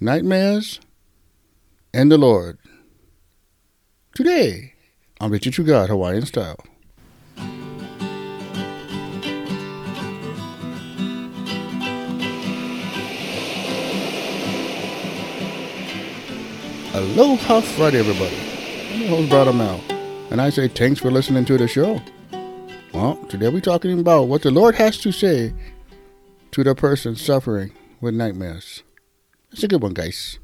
nightmares, and the Lord. Today, on Victory True God Hawaiian Style. Aloha Friday, everybody. I'm your host, Brother Mel, and I say thanks for listening to the show. Well, today we're talking about what the Lord has to say to the person suffering with nightmares. It's a good one, guys.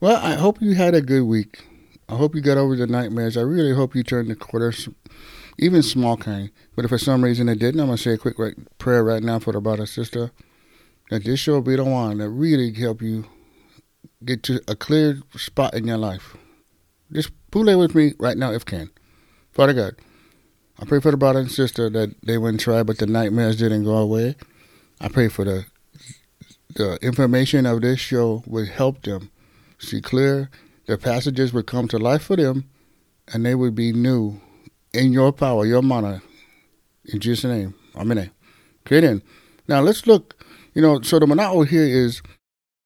Well, I hope you had a good week. I hope you got over the nightmares. I really hope you turned the corner, even small kind. But if for some reason it didn't, I'm going to say a quick prayer right now for the brother sister. That this show will be the one that really help you get to a clear spot in your life. Just pull it with me right now if can. Father God, I pray for the brother and sister that they wouldn't try, but the nightmares didn't go away. I pray for the the information of this show would help them see clear. The passages would come to life for them, and they would be new in your power, your mana. In Jesus' name, Amen. Okay, then. Now let's look. You know, so the manao here is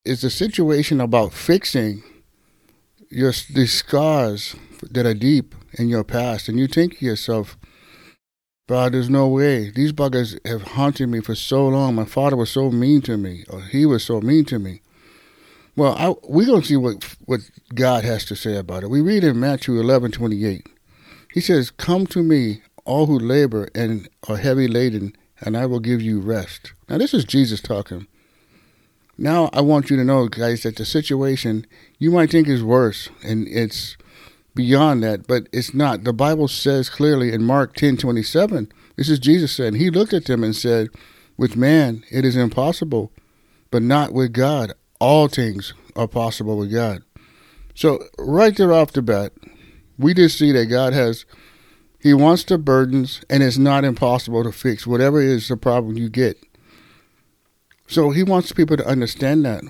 is the situation about fixing your the scars that are deep in your past, and you think to yourself, "Bro, there's no way. These buggers have haunted me for so long. My father was so mean to me, or he was so mean to me." Well, I, we're going to see what what God has to say about it. We read in Matthew eleven twenty eight. He says, "Come to me, all who labor and are heavy laden, and I will give you rest." Now, this is Jesus talking. Now, I want you to know, guys, that the situation you might think is worse, and it's beyond that, but it's not. The Bible says clearly in Mark ten twenty seven. This is Jesus saying, He looked at them and said, "With man it is impossible, but not with God. All things are possible with God." So right there off the bat, we just see that God has. He wants the burdens, and it's not impossible to fix whatever is the problem you get. So he wants people to understand that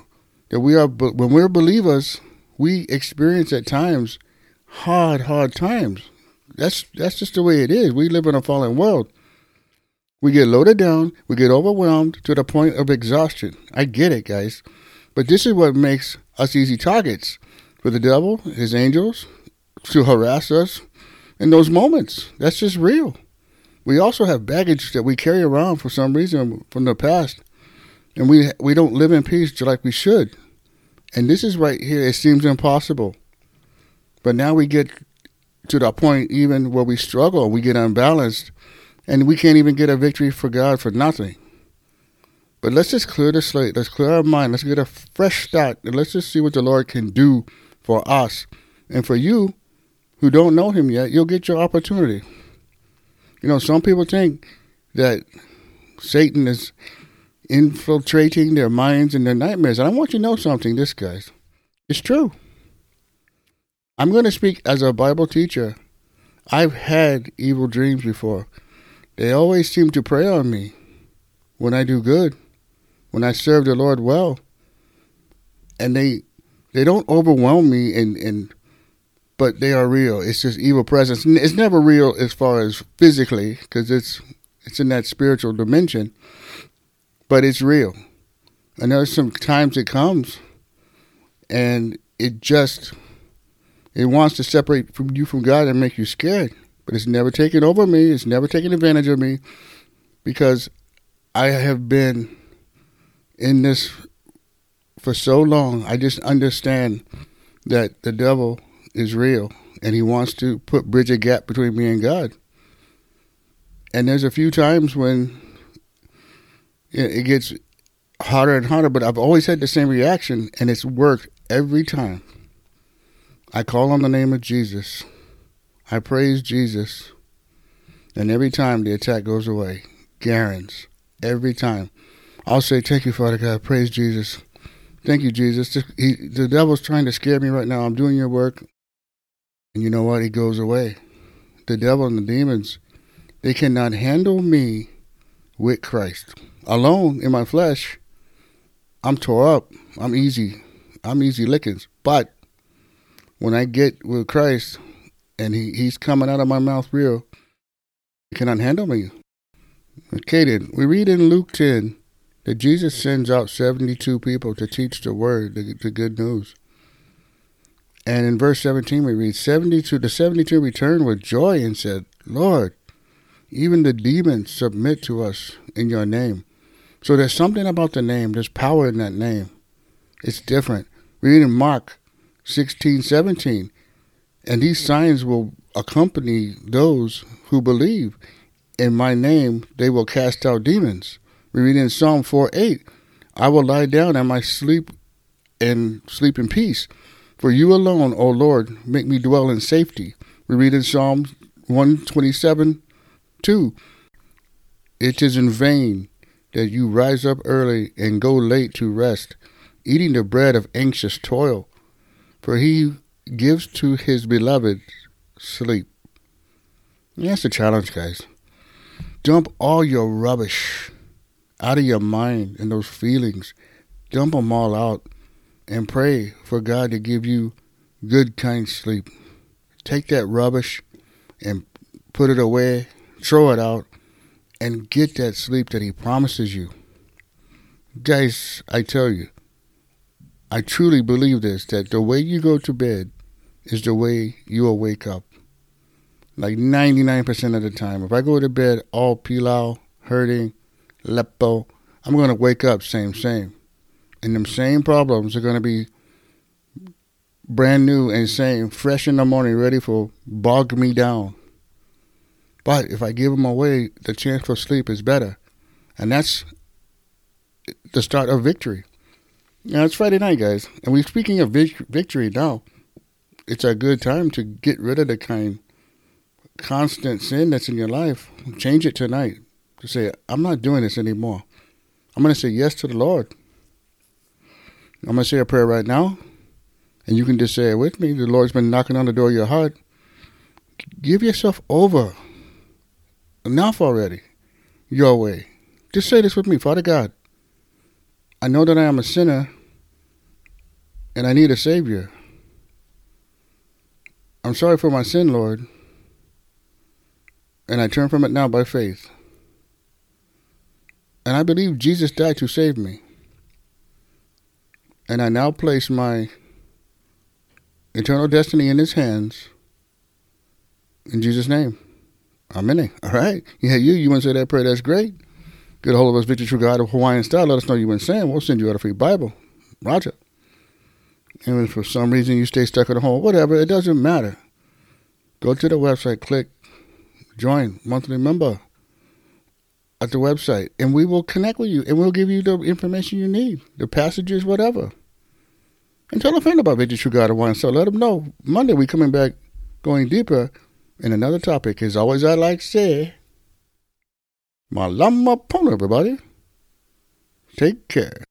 that we are when we're believers, we experience at times hard, hard times. That's that's just the way it is. We live in a fallen world. We get loaded down, we get overwhelmed to the point of exhaustion. I get it, guys. But this is what makes us easy targets for the devil, his angels, to harass us in those moments. That's just real. We also have baggage that we carry around for some reason from the past and we we don't live in peace like we should. And this is right here. It seems impossible, but now we get to the point even where we struggle, we get unbalanced, and we can't even get a victory for God for nothing. But let's just clear the slate. Let's clear our mind. Let's get a fresh start, and let's just see what the Lord can do for us and for you who don't know Him yet. You'll get your opportunity. You know, some people think that Satan is infiltrating their minds and their nightmares. And I want you to know something, this guys. It's true. I'm going to speak as a Bible teacher. I've had evil dreams before. They always seem to prey on me when I do good, when I serve the Lord well. And they they don't overwhelm me and, and but they are real. It's just evil presence. It's never real as far as physically because it's it's in that spiritual dimension but it's real. And there's some times it comes and it just it wants to separate from you from God and make you scared. But it's never taken over me, it's never taken advantage of me because I have been in this for so long. I just understand that the devil is real and he wants to put bridge a gap between me and God. And there's a few times when it gets harder and harder, but I've always had the same reaction, and it's worked every time. I call on the name of Jesus. I praise Jesus. And every time the attack goes away, Garens, every time. I'll say, Thank you, Father God. Praise Jesus. Thank you, Jesus. He, the devil's trying to scare me right now. I'm doing your work. And you know what? He goes away. The devil and the demons, they cannot handle me with Christ alone in my flesh, I'm tore up. I'm easy. I'm easy lickings. But when I get with Christ and he, he's coming out of my mouth real, he cannot handle me. Okay then, we read in Luke 10 that Jesus sends out 72 people to teach the word, the, the good news. And in verse 17 we read, 72, the 72 returned with joy and said, Lord, even the demons submit to us in your name. So there's something about the name, there's power in that name. It's different. Read in Mark 16, 17, and these signs will accompany those who believe. In my name they will cast out demons. We read in Psalm 4 8, I will lie down and my sleep and sleep in peace. For you alone, O Lord, make me dwell in safety. We read in Psalm 127 2, It is in vain that you rise up early and go late to rest, eating the bread of anxious toil. For he gives to his beloved sleep. That's the challenge, guys. Dump all your rubbish out of your mind and those feelings. Dump them all out and pray for God to give you good, kind sleep. Take that rubbish and put it away, throw it out, and get that sleep that He promises you. Guys, I tell you, I truly believe this that the way you go to bed is the way you will wake up. Like 99% of the time. If I go to bed all pilau, hurting, lepo, I'm going to wake up same, same. And them same problems are going to be brand new and same, fresh in the morning, ready for bog me down. But if I give them away, the chance for sleep is better. And that's the start of victory. Now, it's Friday night, guys. And we're speaking of victory now. It's a good time to get rid of the kind constant sin that's in your life. Change it tonight to say, I'm not doing this anymore. I'm going to say yes to the Lord. I'm going to say a prayer right now, and you can just say it with me. The Lord's been knocking on the door of your heart. Give yourself over. Enough already. Your way. Just say this with me Father God, I know that I am a sinner and I need a Savior. I'm sorry for my sin, Lord, and I turn from it now by faith. And I believe Jesus died to save me. And I now place my eternal destiny in his hands. In Jesus' name. Amen. All right. Yeah, you, you want to say that prayer? That's great. Get a hold of us, Victory True God of Hawaiian Style. Let us know you were saying. We'll send you out a free Bible. Roger. And if for some reason you stay stuck at home, whatever, it doesn't matter. Go to the website, click join monthly member at the website, and we will connect with you and we'll give you the information you need, the passages, whatever. And tell a friend about Victory True God of Hawaiian Style. Let them know. Monday we coming back going deeper in another topic. As always, I like to say, Malama Pono, everybody. Take care.